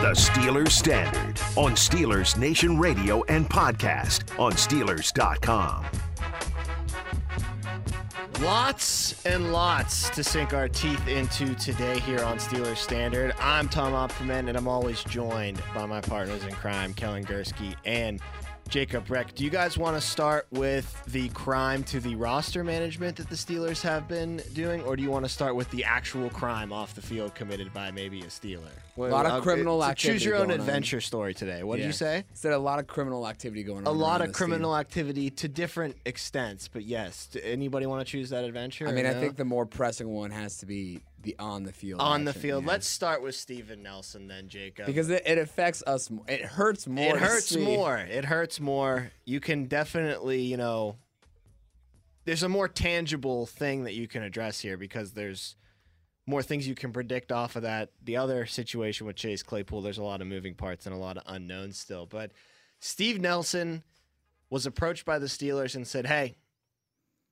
the Steelers Standard on Steelers Nation Radio and podcast on Steelers.com. Lots and lots to sink our teeth into today here on Steelers Standard. I'm Tom Opperman, and I'm always joined by my partners in crime, Kellen Gursky and Jacob Reck. Do you guys want to start with the crime to the roster management that the Steelers have been doing, or do you want to start with the actual crime off the field committed by maybe a Steeler? A lot of criminal so activity. Choose your own going on. adventure story today. What did you say? Said a lot of criminal activity going on. A lot of criminal activity to different extents, but yes. Do anybody want to choose that adventure? I mean, I think the more pressing one has to be the on the field. on the field. yeah. Let's start with Steven Nelson then, Jacob. because it, it affects us. It hurts more. it hurts see. more. It hurts more. You can definitely, you know, there's a more tangible thing that you can address here because there's more things you can predict off of that. The other situation with Chase Claypool, there's a lot of moving parts and a lot of unknowns still. But Steve Nelson was approached by the Steelers and said, "Hey,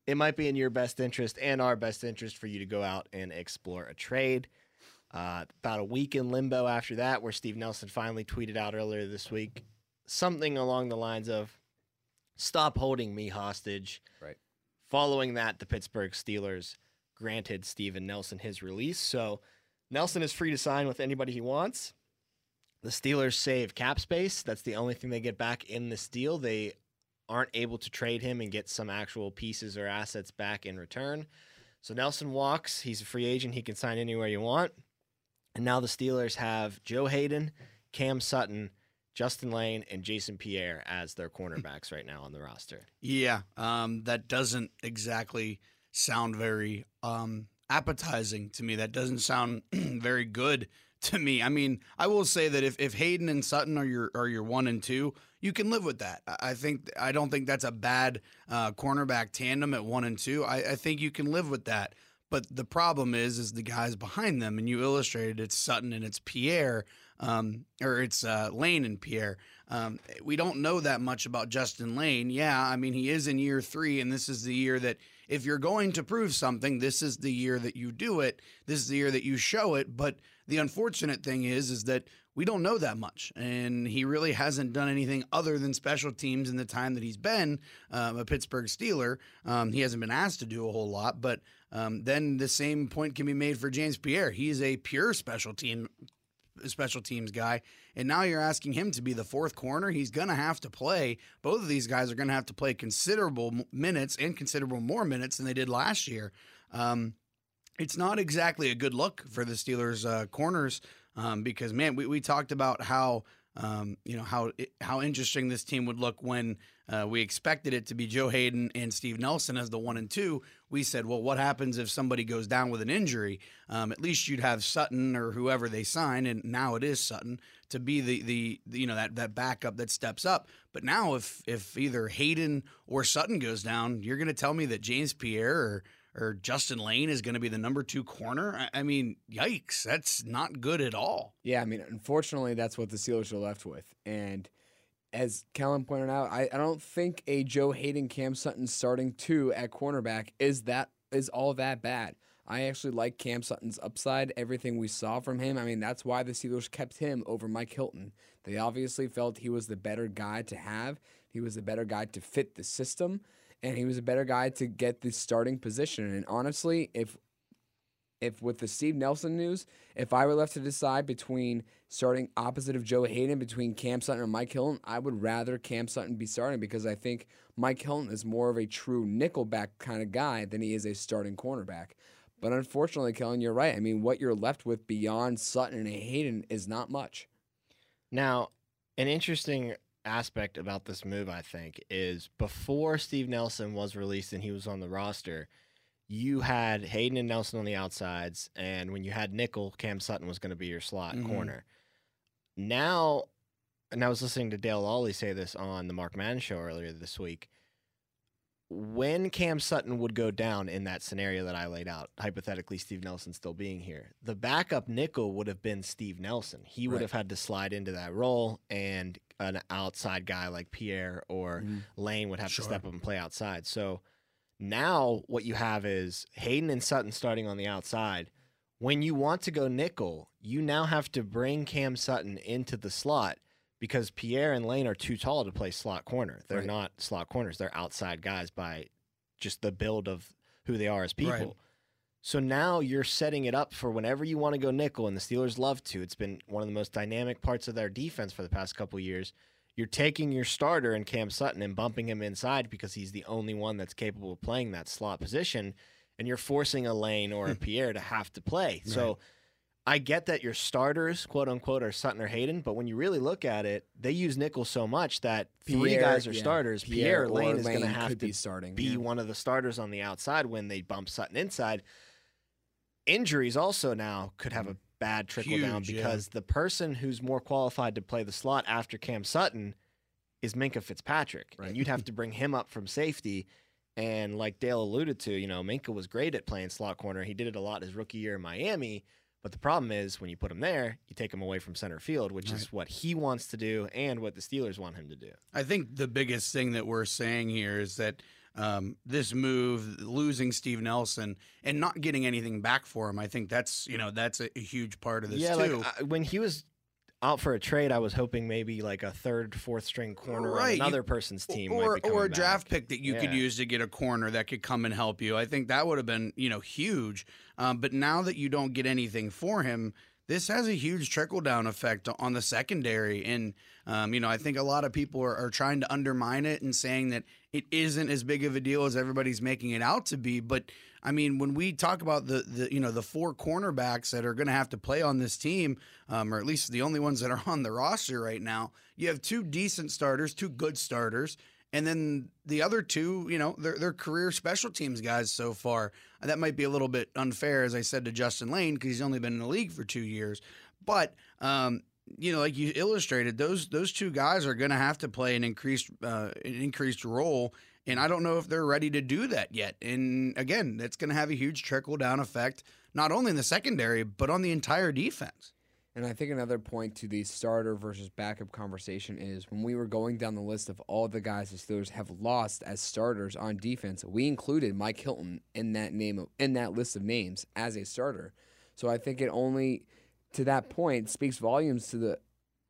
it might be in your best interest and our best interest for you to go out and explore a trade." Uh, about a week in limbo after that, where Steve Nelson finally tweeted out earlier this week something along the lines of "Stop holding me hostage." Right. Following that, the Pittsburgh Steelers granted Steven Nelson his release. So Nelson is free to sign with anybody he wants. The Steelers save cap space. That's the only thing they get back in this deal. They aren't able to trade him and get some actual pieces or assets back in return. So Nelson walks. He's a free agent. He can sign anywhere you want. And now the Steelers have Joe Haden, Cam Sutton, Justin Layne, and Jason Pierre as their cornerbacks right now on the roster. Yeah, um, that doesn't exactly sound very um, appetizing to me. That doesn't sound very good to me. I mean, I will say that if, if Haden and Sutton are your are your one and two, you can live with that. I think I don't think that's a bad uh, cornerback tandem at one and two. I, I think you can live with that. But the problem is, is the guys behind them, and you illustrated it's Sutton and it's Pierre, um, or it's uh, Layne and Pierre. Um, we don't know that much about Justin Layne. Yeah, I mean he is in year three, and this is the year that if you're going to prove something, this is the year that you do it. This is the year that you show it. But the unfortunate thing is, is that we don't know that much, and he really hasn't done anything other than special teams in the time that he's been um, a Pittsburgh Steeler. Um, he hasn't been asked to do a whole lot, but um, then the same point can be made for James Pierre. He's a pure special team special teams guy, and now you're asking him to be the fourth corner. He's going to have to play. Both of these guys are going to have to play considerable minutes and considerable more minutes than they did last year. Um, it's not exactly a good look for the Steelers uh, corners um, because man, we, we talked about how um, you know how how interesting this team would look when uh, we expected it to be Joe Haden and Steve Nelson as the one and two. We said, well, what happens if somebody goes down with an injury? Um, at least you'd have Sutton or whoever they sign, and now it is Sutton to be the, the the you know that that backup that steps up. But now if if either Haden or Sutton goes down, you're going to tell me that James Pierre or or Justin Layne is going to be the number two corner. I, mean, yikes, that's not good at all. Yeah, I mean, unfortunately, that's what the Steelers are left with. And as Kellen pointed out, I, I don't think a Joe Haden Cam Sutton starting two at cornerback is that is all that bad. I actually like Cam Sutton's upside, everything we saw from him. I mean, that's why the Steelers kept him over Mike Hilton. They obviously felt he was the better guy to have. He was the better guy to fit the system, and he was a better guy to get the starting position. And honestly, if if with the Steve Nelson news, if I were left to decide between starting opposite of Joe Haden, between Cam Sutton and Mike Hilton, I would rather Cam Sutton be starting because I think Mike Hilton is more of a true nickelback kind of guy than he is a starting cornerback. But unfortunately, Kellen, you're right. I mean, what you're left with beyond Sutton and Haden is not much. Now, an interesting aspect about this move, I think, is before Steve Nelson was released and he was on the roster, you had Haden and Nelson on the outsides, and when you had nickel, Cam Sutton was going to be your slot Mhm. corner. Now, and I was listening to Dale Lolley say this on the Mark Madden show earlier this week. When Cam Sutton would go down in that scenario that I laid out, hypothetically Steve Nelson still being here, the backup nickel would have been Steve Nelson. He would Right. have had to slide into that role, and an outside guy like Pierre or Layne would have Sure. to step up and play outside. So now what you have is Haden and Sutton starting on the outside When you want to go nickel, you now have to bring Cam Sutton into the slot because Pierre and Layne are too tall to play slot corner. They're Right. not slot corners. They're outside guys by just the build of who they are as people. Right. So now you're setting it up for whenever you want to go nickel, and the Steelers love to. It's been one of the most dynamic parts of their defense for the past couple years. You're taking your starter in Cam Sutton and bumping him inside because he's the only one that's capable of playing that slot position, and you're forcing a Layne or a hmm. Pierre to have to play. So I get that your starters, quote unquote, are Sutton or Haden, but when you really look at it, they use nickel so much that three Pierre- guys are yeah, starters. Pierre Pierre, Layne is going to have to be starting, be yeah. one of the starters on the outside when they bump Sutton inside. Injuries also now could have a hmm. Bad trickle down Huge, yeah. because the person who's more qualified to play the slot after Cam Sutton is Minkah Fitzpatrick. Right. And you'd have to bring him up from safety. And like Dale alluded to, you know, Minkah was great at playing slot corner. He did it a lot his rookie year in Miami. But the problem is when you put him there, you take him away from center field, which is what he wants to do and what the Steelers want him to do. I think the biggest thing that we're saying here is that um, this move, losing Steve Nelson and not getting anything back for him, I think that's you know that's a, a huge part of this yeah, too. like I, when he was out for a trade, I was hoping maybe like a third, fourth string corner Right, on you- another person's team, or or a draft back. pick that you could use to get a corner that could come and help you. I think that would have been you know huge. Um, but now that you don't get anything for him, this has a huge trickle down effect on the secondary. And um, you know I think a lot of people are, are trying to undermine it and saying that it isn't as big of a deal as everybody's making it out to be. But I mean, when we talk about the the you know the four cornerbacks that are going to have to play on this team, um, or at least the only ones that are on the roster right now, you have two decent starters, two good starters, and then the other two, you know, they're they're career special teams guys so far. That might be a little bit unfair, as I said to Justin Layne, because he's only been in the league for two years, but. Um, you know, like you illustrated, those those two guys are going to have to play an increased uh, an increased role, and I don't know if they're ready to do that yet. And again, that's going to have a huge trickle down effect, not only in the secondary but on the entire defense. And I think another point to the starter versus backup conversation is when we were going down the list of all the guys the Steelers have lost as starters on defense, we included Mike Hilton in that name in that list of names as a starter. So I think it only to that point speaks volumes to the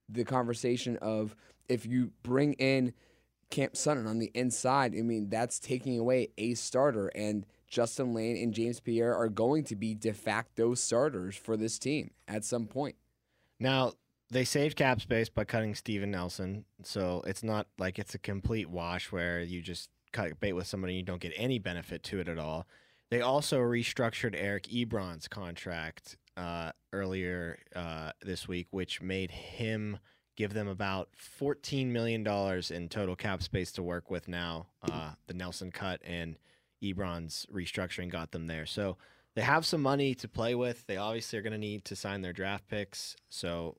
the conversation of if you bring in Cam Sutton on the inside, I mean that's taking away a starter and Justin Layne and James Pierre are going to be de facto starters for this team at some point. Now they saved cap space by cutting Steven Nelson, so it's not like it's a complete wash where you just cut bait with somebody and you don't get any benefit to it at all. They also restructured Eric Ebron's contract uh, earlier uh, this week, which made him give them about $14 million in total cap space to work with now. Uh, the Nelson cut and Ebron's restructuring got them there. So they have some money to play with. They obviously are going to need to sign their draft picks. So,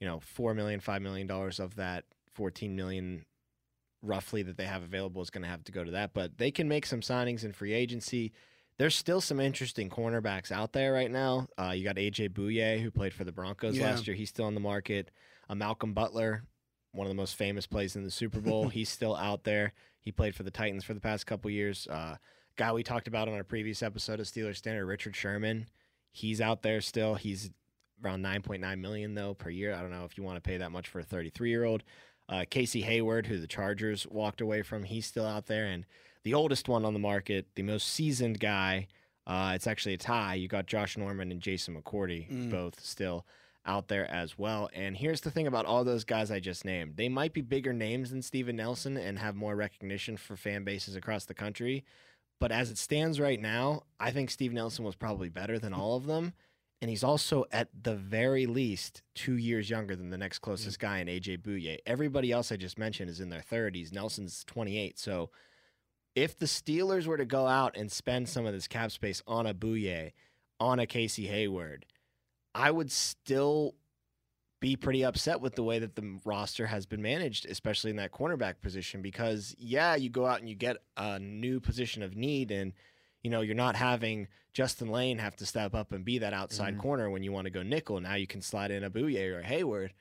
you know, four million, five million dollars of that fourteen million roughly that they have available is going to have to go to that. But they can make some signings in free agency. There's still some interesting cornerbacks out there right now. Uh, you got AJ Bouye, who played for the Broncos Yeah. last year. He's still on the market. Uh, Malcolm Butler, one of the most famous plays in the Super Bowl. He's still out there. He played for the Titans for the past couple years. Uh, guy we talked about on a previous episode of Steelers Standard, Richard Sherman. He's out there still. He's around 9.9 million though per year. I don't know if you want to pay that much for a 33 year old. Uh, Casey Hayward, who the Chargers walked away from, he's still out there. And the oldest one on the market, the most seasoned guy, uh, it's actually a tie. You got Josh Norman and Jason McCourty, Mm. both still out there as well. And here's the thing about all those guys I just named they might be bigger names than Steven Nelson and have more recognition for fan bases across the country. But as it stands right now, I think Steve Nelson was probably better than all of them. And he's also, at the very least, two years younger than the next closest mm. guy in AJ Bouye. Everybody else I just mentioned is in their 30s. Nelson's 28. So if the Steelers were to go out and spend some of this cap space on a Bouye, on a Casey Hayward, I would still be pretty upset with the way that the roster has been managed, especially in that cornerback position. Because yeah, you go out and you get a new position of need, and you know you're not having Justin Layne have to step up and be that outside Mhm. corner when you want to go nickel. Now you can slide in a Bouye or Hayward.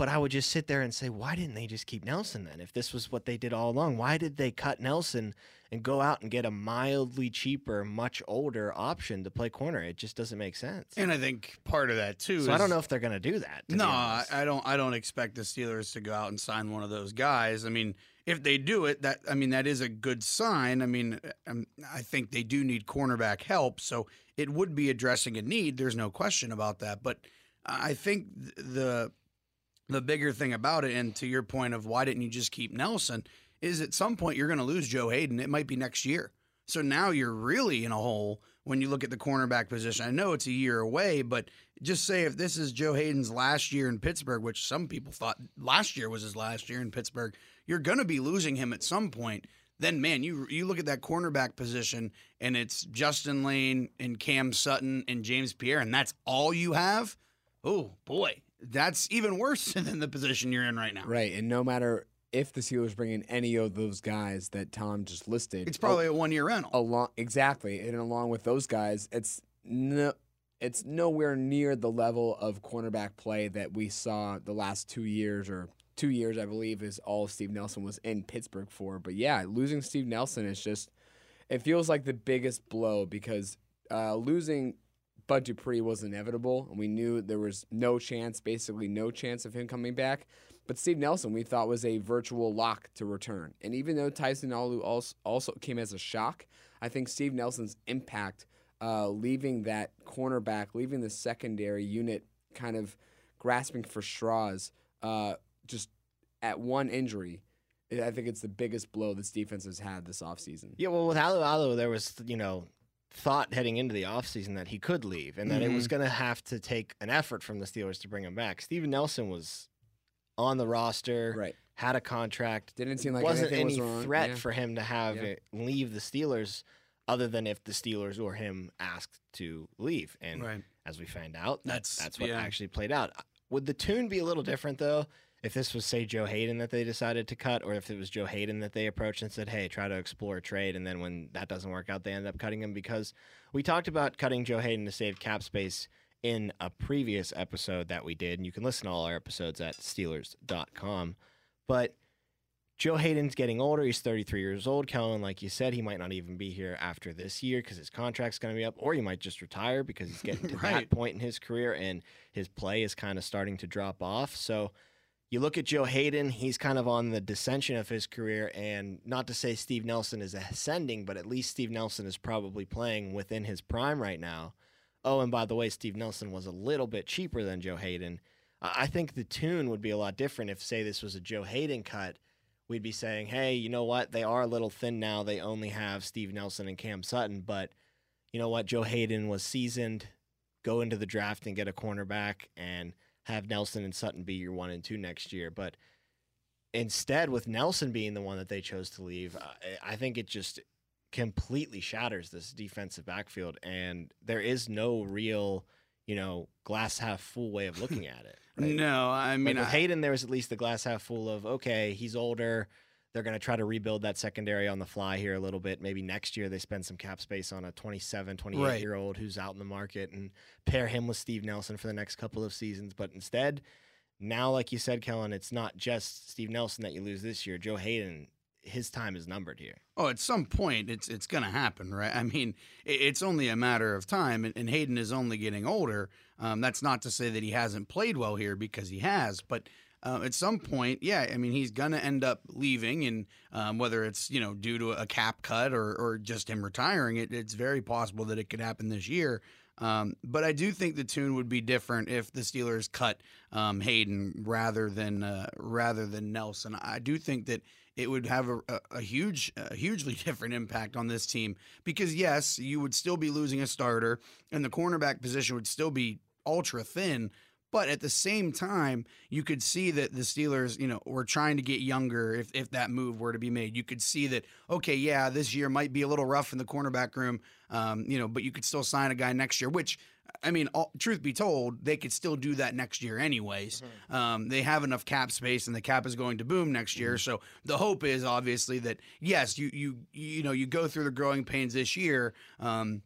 But I would just sit there and say, why didn't they just keep Nelson then? If this was what they did all along, why did they cut Nelson and go out and get a mildly cheaper, much older option to play corner? It just doesn't make sense. And I think part of that too. So I don't know if they're going to do that. to No, I. I don't. I don't expect the Steelers to go out and sign one of those guys. I mean, if they do it, that I mean that is a good sign. I mean, um, I think they do need cornerback help, so it would be addressing a need. There's no question about that. But I think the the bigger thing about it, and to your point of why didn't you just keep Nelson, is at some point you're going to lose Joe Haden. It might be next year. So now you're really in a hole when you look at the cornerback position. I know it's a year away, but just say if this is Joe Haden's last year in Pittsburgh, which some people thought last year was his last year in Pittsburgh, you're going to be losing him at some point. Then man, you you look at that cornerback position and it's Justin Layne and Cam Sutton and James Pierre and that's all you have? Oh, boy. That's even worse than the position you're in right now. Right, and no matter if the Steelers bring in any of those guys that Tom just listed, It's probably a one year rental. along exactly, and along with those guys, it's no, it's nowhere near the level of cornerback play that we saw the last two years or two years, I believe, is all Steve Nelson was in Pittsburgh for. But yeah, losing Steve Nelson is just it feels like the biggest blow because uh, losing Bud Dupree was inevitable, and we knew there was no chance, basically no chance of him coming back. But Steve Nelson, we thought was a virtual lock to return. And even though Tyson Alualu, came as a shock, I think Steve Nelson's impact, uh, leaving that cornerback, leaving the secondary unit kind of grasping for straws, uh, just at one injury, I think it's the biggest blow this defense has had this offseason. Yeah, well, with Alualu, there was, you know, thought heading into the offseason that he could leave and that it was mm-hmm. going to have to take an effort from the Steelers to bring him back. Steven Nelson was on the roster, Right. had a contract. Didn't seem like wasn't any was threat Yeah. for him to have Yeah. it leave the Steelers other than if the Steelers or him asked to leave. And Right. as we find out, that's That's- that's what yeah. actually played out. Would the tune be a little different though? If this was say Joe Haden that they decided to cut, or if it was Joe Haden that they approached and said, "Hey, try to explore a trade," and then when that doesn't work out, they end up cutting him because we talked about cutting Joe Haden to save cap space in a previous episode that we did, and you can listen to all our episodes at Steelers.com. But Joe Haden's getting older. He's 33 years old. Kellen, like you said, he might not even be here after this year because his contract's going to be up, or he might just retire because he's getting to Right. that point in his career and his play is kind of starting to drop off. So you look at Joe Haden, he's kind of on the dissension of his career. And not to say Steve Nelson is ascending, but at least Steve Nelson is probably playing within his prime right now. Oh, and by the way, Steve Nelson was a little bit cheaper than Joe Haden. I think the tune would be a lot different if, say, this was a Joe Haden cut. We'd be saying, hey, you know what? They are a little thin now. They only have Steve Nelson and Cam Sutton. But you know what? Joe Haden was seasoned. Go into the draft and get a cornerback and have Nelson and Sutton be your one and two next year. But instead, with Nelson being the one that they chose to leave, I, I think it just completely shatters this defensive backfield. And there is no real, you know, glass half full way of looking at it. right? No, I mean, like with Haden, there was at least the glass half full of okay, he's older. They're going to try to rebuild that secondary on the fly here a little bit. Maybe next year they spend some cap space on a 27, 28 Right. year old who's out in the market and pair him with Steve Nelson for the next couple of seasons. But instead, now, like you said, Kellen, it's not just Steve Nelson that you lose this year. Joe Haden, his time is numbered here. Oh, at some point, it's it's going to happen, right? I mean, it's only a matter of time, and, and Haden is only getting older. Um, that's not to say that he hasn't played well here because he has, but uh, at some point, yeah, I mean, he's going to end up leaving, and um, whether it's you know due to a cap cut or or just him retiring, it, it's very possible that it could happen this year. Um, but I do think the tune would be different if the Steelers cut um, Haden rather than uh, rather than Nelson. I do think that it would have a, a, a huge, a hugely different impact on this team because yes, you would still be losing a starter, and the cornerback position would still be ultra thin. But at the same time, you could see that the Steelers, you know, were trying to get younger if, if that move were to be made. You could see that, okay, yeah, this year might be a little rough in the cornerback room, um, you know, but you could still sign a guy next year, which, I mean, all, truth be told, they could still do that next year anyways. Um, they have enough cap space and the cap is going to boom next year. So the hope is obviously that, yes, you, you, you know, you go through the growing pains this year. Um,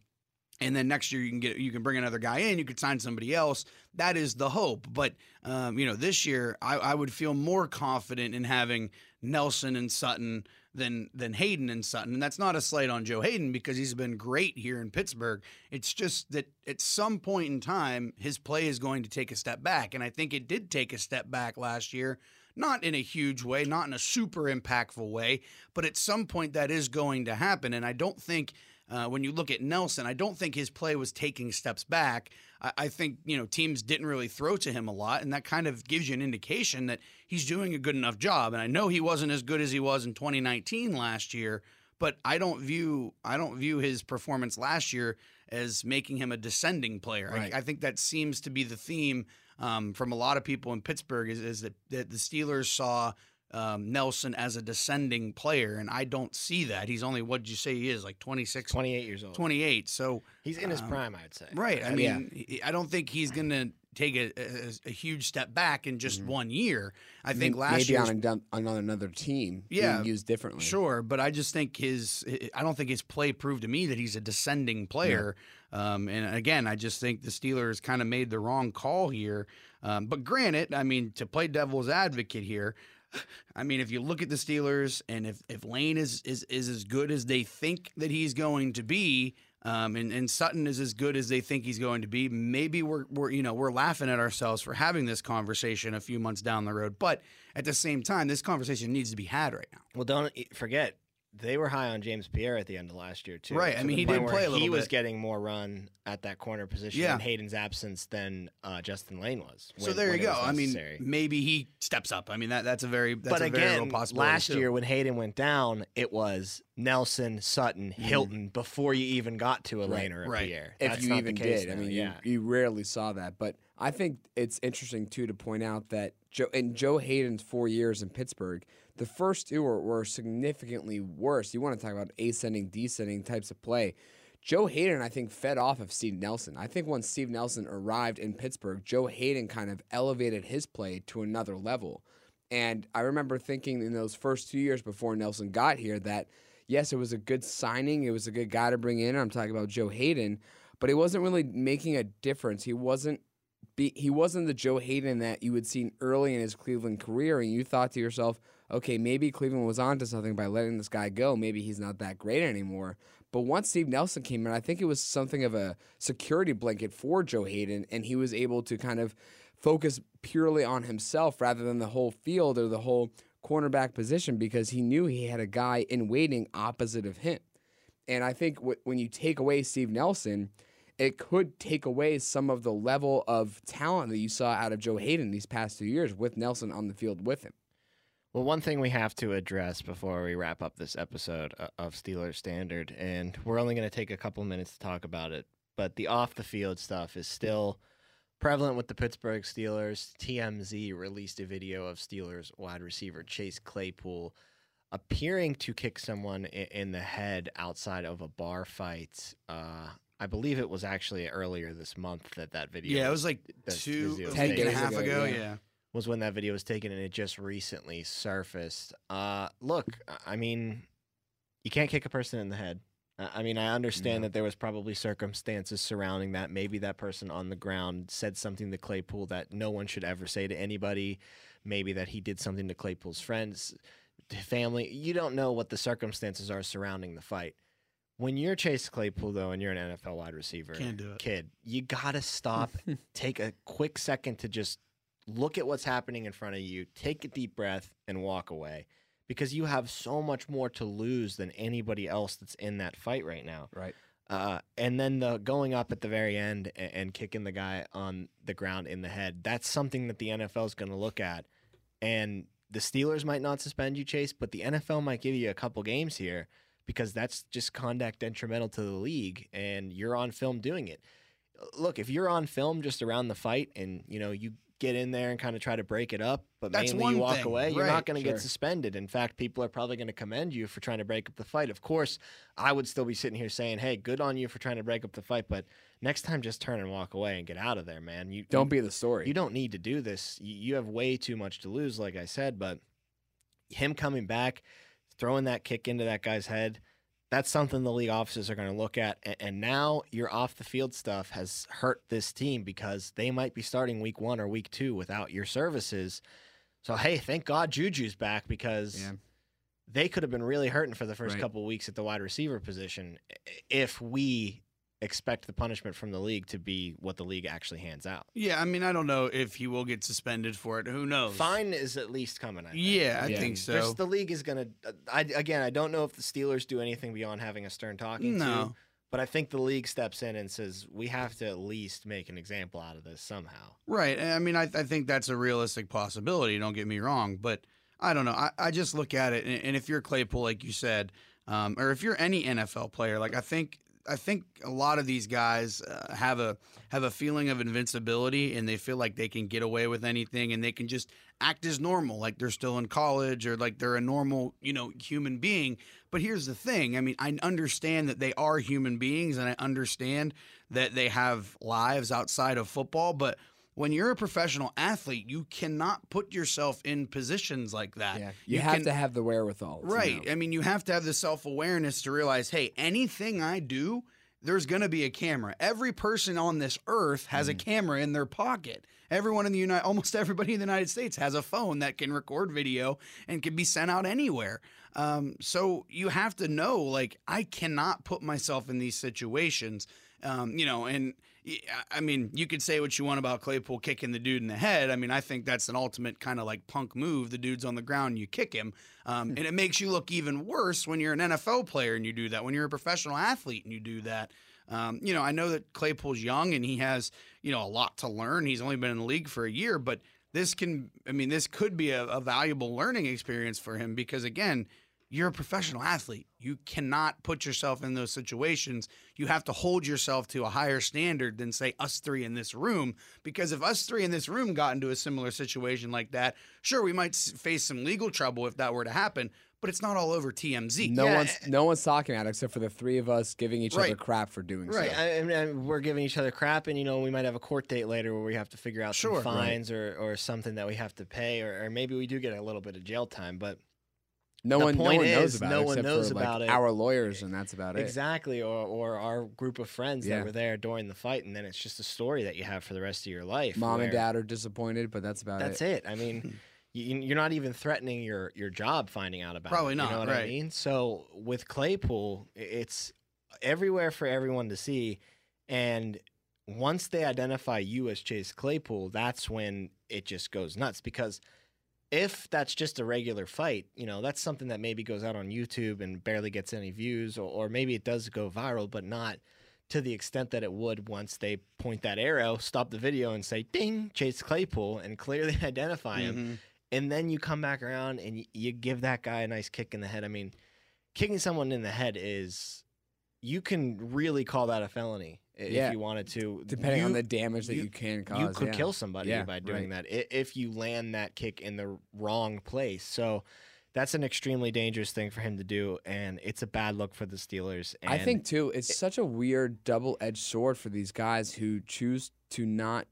and then next year you can get you can bring another guy in you could sign somebody else. That is the hope. But um, you know this year I, I would feel more confident in having nelson and sutton than than haden and sutton. And that's not a slight on joe haden because he's been great here in pittsburgh. It's just that at some point in time his play is going to take a step back. And i think it did take a step back last year not in a huge way not in a super impactful way but at some point that is going to happen. And i don't think uh, when you look at Nelson, I don't think his play was taking steps back. I, I, think you know teams didn't really throw to him a lot, and that kind of gives you an indication that he's doing a good enough job. And I know he wasn't as good as he was in 2019 last year, but I don't view I don't view his performance last year as making him a descending player. Right. I, I think that seems to be the theme um, from a lot of people in Pittsburgh is, is that, that the Steelers saw um, Nelson as a descending player, and I don't see that. He's only what did you say he is like 26, 28 years old. 28. So He's in his um, prime, I'd say. right. I mean, he- I don't think he's going to take a, a, a huge step back in just one year. I think May- last maybe year on on another team, Yeah, used differently. Sure, but I just think his I don't think his play proved to me that he's a descending player. Um, and again, I just think the Steelers kind of made the wrong call here. Um, but granted, I mean, to play devil's advocate here, I mean, if you look at the Steelers and if, if Layne is, is is as good as they think that he's going to be, um, and, and Sutton is as good as they think he's going to be, maybe we're, we're you know we're laughing at ourselves for having this conversation a few months down the road. But at the same time, this conversation needs to be had right now. Well, don't forget they were high on James Pierre at the end of last year too. Right, I mean, he did play a little He was getting more run at that corner position Yeah. in Haden's absence than uh, Justin Layne was. So there you go. I mean, maybe he steps up. I mean, that that's a very that's but a very real again, possibility. last too. year when Haden went down, it was Nelson, Sutton, Hilton before you even got to a Layne or a Mm-hmm. right. Pierre. if That's you even the case did. I mean, yeah. you, you rarely saw that. But I think it's interesting too to point out that Joe in Joe Haden's four years in Pittsburgh, the first two were, were significantly worse. You want to talk about ascending, descending types of play. Joe Haden, I think, fed off of Steve Nelson. I think once Steve Nelson arrived in Pittsburgh, Joe Haden kind of elevated his play to another level. And I remember thinking in those first two years before Nelson got here that yes, it was a good signing. It was a good guy to bring in. I'm talking about Joe Haden, but he wasn't really making a difference. He wasn't be, he wasn't the Joe Haden that you had seen early in his Cleveland career, and you thought to yourself, okay, maybe Cleveland was onto something by letting this guy go. Maybe he's not that great anymore. But once Steve Nelson came in, I think it was something of a security blanket for Joe Haden, and he was able to kind of focus purely on himself rather than the whole field or the whole cornerback position because he knew he had a guy in waiting opposite of him. And I think w- when you take away Steve Nelson, it could take away some of the level of talent that you saw out of Joe Haden these past two years with Nelson on the field with him. Well, one thing we have to address before we wrap up this episode of Steelers Standard, and we're only going to take a couple minutes to talk about it, but the off the field stuff is still prevalent with the Pittsburgh Steelers. TMZ released a video of Steelers wide receiver Chase Claypool appearing to kick someone in the head outside of a bar fight. Uh, I believe it was actually earlier this month that that video. yeah, it was like two, Vizio a was week and a half ago. ago, Yeah. yeah. Was when that video was taken and it just recently surfaced. Uh, look, I mean, you can't kick a person in the head. I mean, I understand that there was probably circumstances surrounding that. Maybe that person on the ground said something to Claypool that no one should ever say to anybody. Maybe that he did something to Claypool's friends, family. You don't know what the circumstances are surrounding the fight. When you're Chase Claypool, though, and you're an NFL wide receiver, Can't do it. kid, you gotta stop, take a quick second to just look at what's happening in front of you, take a deep breath, and walk away. Because you have so much more to lose than anybody else that's in that fight right now. Right. Uh, and then the going up at the very end and, and kicking the guy on the ground in the head, that's something that the NFL is going to look at. And the Steelers might not suspend you, Chase, but the NFL might give you a couple games here because that's just conduct detrimental to the league and you're on film doing it. Look, if you're on film just around the fight and, you know, you get in there and kind of try to break it up, but That's mainly you walk thing, away, you're right, not going to sure. get suspended. In fact, people are probably going to commend you for trying to break up the fight. Of course, I would still be sitting here saying, "Hey, good on you for trying to break up the fight, but next time just turn and walk away and get out of there, man. You Don't you, be the story. you don't need to do this. You, you have way too much to lose, like I said, but him coming back, throwing that kick into that guy's head, that's something the league offices are going to look at. And, now your off the field stuff has hurt this team because they might be starting week one or week two without your services. So hey, thank God Juju's back because Yeah. they could have been really hurting for the first Right. couple of weeks at the wide receiver position if we expect the punishment from the league to be what the league actually hands out. Yeah, I mean, I don't know if he will get suspended for it. Who knows? Fine is at least coming. I think. Yeah, I Yeah. think There's- so. the league is gonna. I again, I don't know if the Steelers do anything beyond having a stern talking to, No. but I think the league steps in and says we have to at least make an example out of this somehow. Right. I mean, I, I think that's a realistic possibility. Don't get me wrong, but I don't know. I, I just look at it, and, and if you're Claypool, like you said, um, or if you're any NFL player, like I think, I think a lot of these guys uh, have a have a feeling of invincibility, and they feel like they can get away with anything, and they can just act as normal, like they're still in college, or like they're a normal, you know, human being. But here's the thing. I mean, I understand that they are human beings, and I understand that they have lives outside of football, but when you're a professional athlete, you cannot put yourself in positions like that. Yeah, you, have can- to have the wherewithal. Right. know. I mean, you have to have the self awareness to realize, hey, anything I do, there's going to be a camera. Every person on this earth has a camera in their pocket. Everyone in the United, almost everybody in the United States has a phone that can record video and can be sent out anywhere. Um, so you have to know, like, I cannot put myself in these situations. Um, you know, and I mean, you could say what you want about Claypool kicking the dude in the head. I mean, I think that's an ultimate kind of like punk move. The dude's on the ground, you kick him, um, and it makes you look even worse when you're an NFL player and you do that. When you're a professional athlete and you do that. Um, you know, I know that Claypool's young and he has, you know, a lot to learn. He's only been in the league for a year, but this can, I mean, this could be a, a valuable learning experience for him because, again, you're a professional athlete. You cannot put yourself in those situations. You have to hold yourself to a higher standard than, say, us three in this room. Because if us three in this room got into a similar situation like that, sure, we might face some legal trouble if that were to happen, but it's not all over TMZ. No Yeah, one's eh, no one's talking about it except for the three of us giving each other crap for doing Right. so. I, I mean, we're giving each other crap, and you know, we might have a court date later where we have to figure out Sure. some Right. fines or, or something that we have to pay, or, or maybe we do get a little bit of jail time. But No The one, no point one knows about no it one except knows for, like, it. our lawyers, and that's about it. exactly, or or our group of friends Yeah. that were there during the fight, and then it's just a story that you have for the rest of your life. Mom and dad are disappointed, but that's about That's it. That's it. I mean, you, you're not even threatening your your job finding out about Probably it. not, You know what right. I mean? So with Claypool, it's everywhere for everyone to see, and once they identify you as Chase Claypool, that's when it just goes nuts because. If that's just a regular fight, you know, that's something that maybe goes out on YouTube and barely gets any views, or, or maybe it does go viral, but not to the extent that it would once they point that arrow, stop the video, and say, ding, Chase Claypool, and clearly identify him. Mhm. And then you come back around and y- you give that guy a nice kick in the head. I mean, kicking someone in the head is, you can really call that a felony Yeah. if you wanted to. Depending on the damage that you- you, can cause, you could yeah. kill somebody Yeah, by doing right. that if you land that kick in the wrong place. So that's an extremely dangerous thing for him to do, and it's a bad look for the Steelers. And I think too, it's such a weird double-edged sword for these guys who choose to not,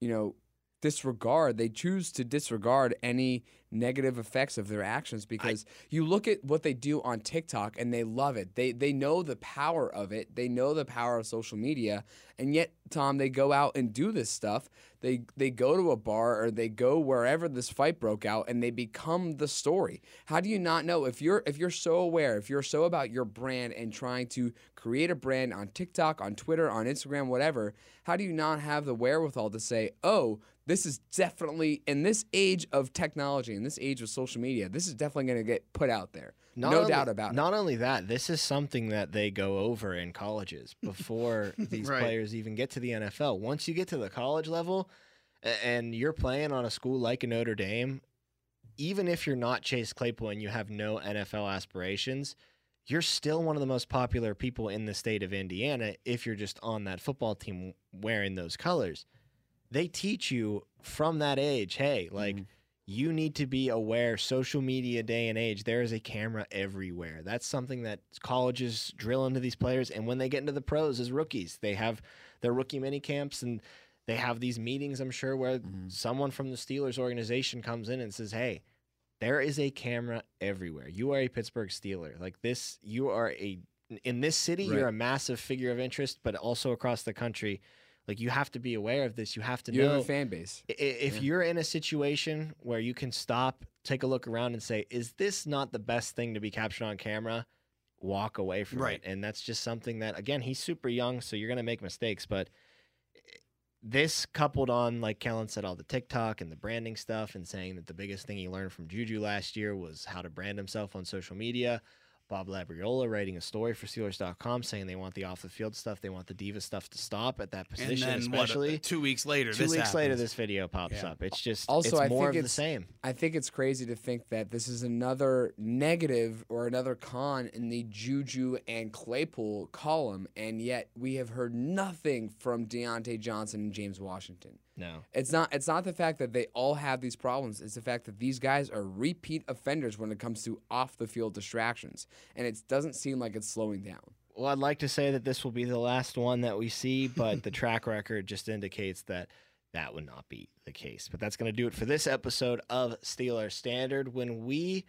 you know, disregard. They choose to disregard any negative effects of their actions because you look at what they do on TikTok and they love it. They they know the power of it. They know the power of social media, and yet Tom, they go out and do this stuff. They they go to a bar or they go wherever this fight broke out and they become the story. How do you not know if you're if you're so aware, if you're so about your brand and trying to create a brand on TikTok, on Twitter, on Instagram, whatever, how do you not have the wherewithal to say, "Oh, this is definitely in this age of technology, in this age of social media, this is definitely going to get put out there." Not no only- doubt about it. Not only that, this is something that they go over in colleges before these Right. players even get to the NFL. Once you get to the college level and you're playing on a school like a Notre Dame, even if you're not Chase Claypool and you have no NFL aspirations, you're still one of the most popular people in the state of Indiana if you're just on that football team wearing those colors. They teach you from that age, hey, like Mhm. you need to be aware social media day and age there is a camera everywhere that's something that colleges drill into these players and when they get into the pros as rookies they have their rookie mini camps and they have these meetings i'm sure where Mhm. someone from the steelers organization comes in and says hey there is a camera everywhere you are a pittsburgh steeler like this you are a in this city, Right. you're a massive figure of interest, but also across the country. Like you have to be aware of this. You have to You have know a fan base. If Yeah. you're in a situation where you can stop, take a look around, and say, "Is this not the best thing to be captured on camera?" Walk away from Right. it, and that's just something that, again, he's super young, so you're gonna make mistakes. But eh, this coupled on, like Kellen said, all the TikTok and the branding stuff, and saying that the biggest thing he learned from Juju last year was how to brand himself on social media. Bob Labriola writing a story for Steelers.com saying they want the off the field stuff, they want the diva stuff to stop at that position. And position, then especially. what? Two weeks later, Two this weeks later, this video pops Yeah. up. It's just Also, it's I more think of the it's- same. I think it's crazy to think that this is another negative or another con in the Juju and Claypool column, and yet we have heard nothing from Diontae Johnson and James Washington. No, It's not. It's not the fact that they all have these problems. It's the fact that these guys are repeat offenders when it comes to off the field distractions, and it doesn't seem like it's slowing down. well, I'd like to say that this will be the last one that we see, but the track record just indicates that that would not be the case. But that's going to do it for this episode of Steelers Standard. When we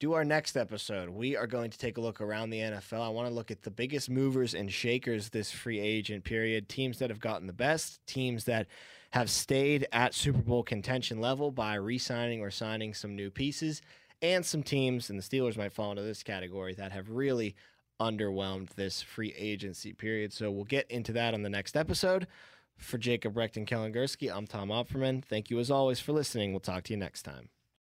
do our next episode, we are going to take a look around the NFL. I want to look at the biggest movers and shakers this free agent period, teams that have gotten the best, teams that have stayed at Super Bowl contention level by re-signing or signing some new pieces, and some teams, and the Steelers might fall into this category, that have really underwhelmed this free agency period. So we'll get into that on the next episode. For Jacob Recht and Kellen Gursky, I'm Tom Opperman. Thank you as always for listening. We'll talk to you next time.